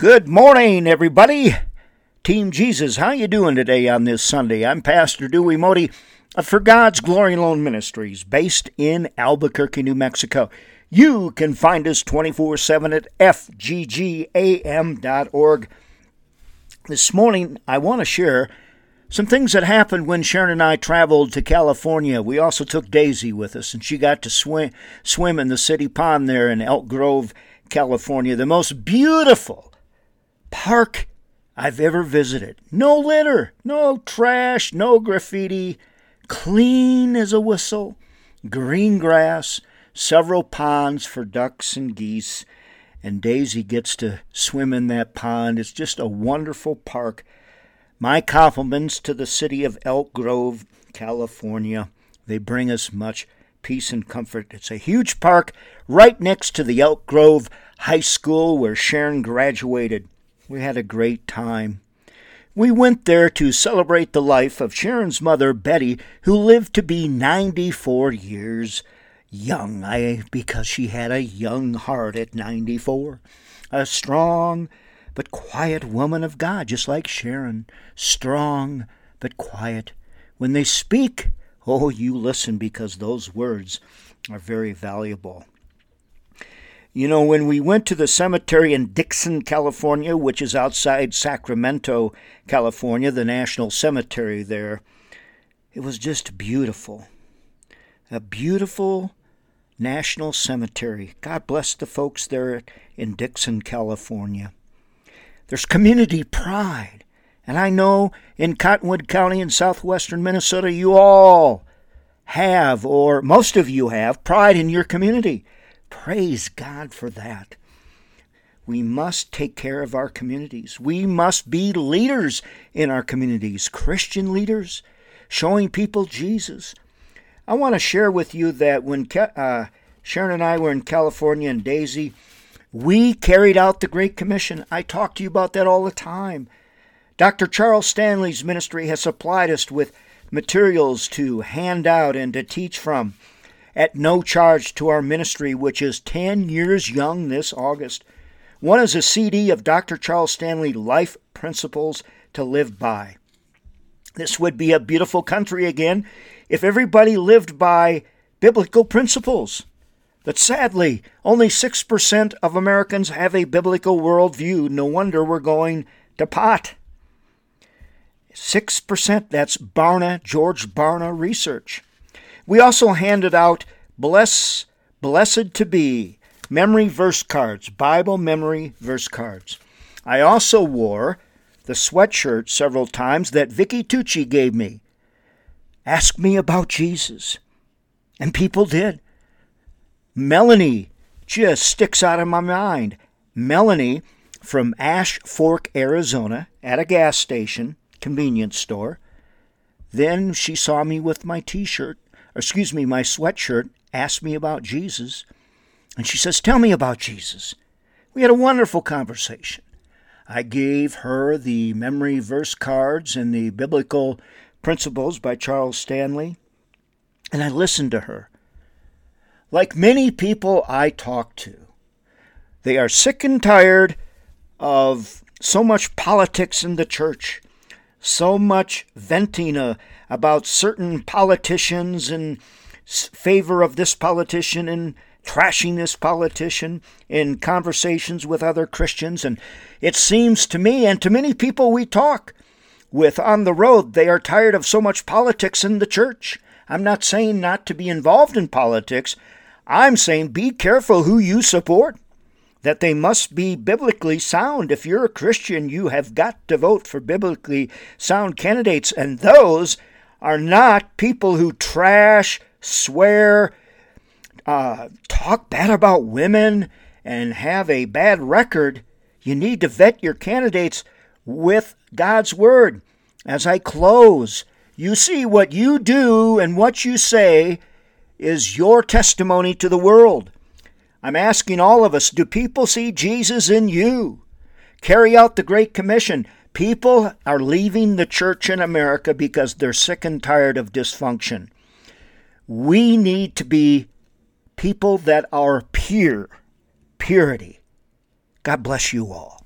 Good morning, everybody. Team Jesus, how you doing today on this Sunday? I'm Pastor Dewey Modi For God's Glory and Alone Ministries, based in Albuquerque, New Mexico. You can find us 24-7 at fggam.org. This morning, I want to share some things that happened when Sharon and I traveled to California. We also took Daisy with us, and she got to swim, swim in the city pond there in Elk Grove, California. The most beautiful park I've ever visited. No litter, no trash, no graffiti, clean as a whistle, green grass, several ponds for ducks and geese, and Daisy gets to swim in that pond. It's just a wonderful park. My compliments to the city of Elk Grove, California. They bring us much peace and comfort. It's a huge park right next to the Elk Grove High School where Sharon graduated. We had a great time. We went there to celebrate the life of Sharon's mother, Betty, who lived to be 94 years young, I, because she had a young heart at 94. A strong but quiet woman of God, just like Sharon. Strong but quiet. When they speak, oh, you listen because those words are very valuable. You know, when we went to the cemetery in Dixon, California, which is outside Sacramento, California, the national cemetery there, it was just beautiful. A beautiful national cemetery. God bless the folks there in Dixon, California. There's community pride. And I know in Cottonwood County in southwestern Minnesota, you all have, or most of you have, pride in your community. Praise God for that. We must take care of our communities. We must be leaders in our communities, Christian leaders, showing people Jesus. I want to share with you that when uh, Sharon and I were in California and Daisy, we carried out the Great Commission. I talk to you about that all the time. Dr. Charles Stanley's ministry has supplied us with materials to hand out and to teach from at no charge to our ministry, which is 10 years young this August. One is a CD of Dr. Charles Stanley Life Principles to Live By. This would be a beautiful country again if everybody lived by biblical principles. But sadly, only 6% of Americans have a biblical worldview. No wonder we're going to pot. 6%, that's Barna, George Barna research. We also handed out Bless, Blessed to Be memory verse cards, Bible memory verse cards. I also wore the sweatshirt several times that Vicky Tucci gave me. Ask me about Jesus. And people did. Melanie just sticks out of my mind. Melanie from Ash Fork, Arizona, at a gas station, convenience store. Then she saw me with my t shirt excuse me, my sweatshirt, asked me about Jesus. And she says, Tell me about Jesus. We had a wonderful conversation. I gave her the memory verse cards and the biblical principles by Charles Stanley, and I listened to her. Like many people I talk to, they are sick and tired of so much politics in the church, so much venting uh, about certain politicians in favor of this politician and trashing this politician in conversations with other Christians. And it seems to me and to many people we talk with on the road, they are tired of so much politics in the church. I'm not saying not to be involved in politics. I'm saying be careful who you support that they must be biblically sound. If you're a Christian, you have got to vote for biblically sound candidates, and those are not people who trash, swear, uh, talk bad about women, and have a bad record. You need to vet your candidates with God's Word. As I close, you see what you do and what you say is your testimony to the world. I'm asking all of us do people see Jesus in you? Carry out the Great Commission. People are leaving the church in America because they're sick and tired of dysfunction. We need to be people that are pure, purity. God bless you all.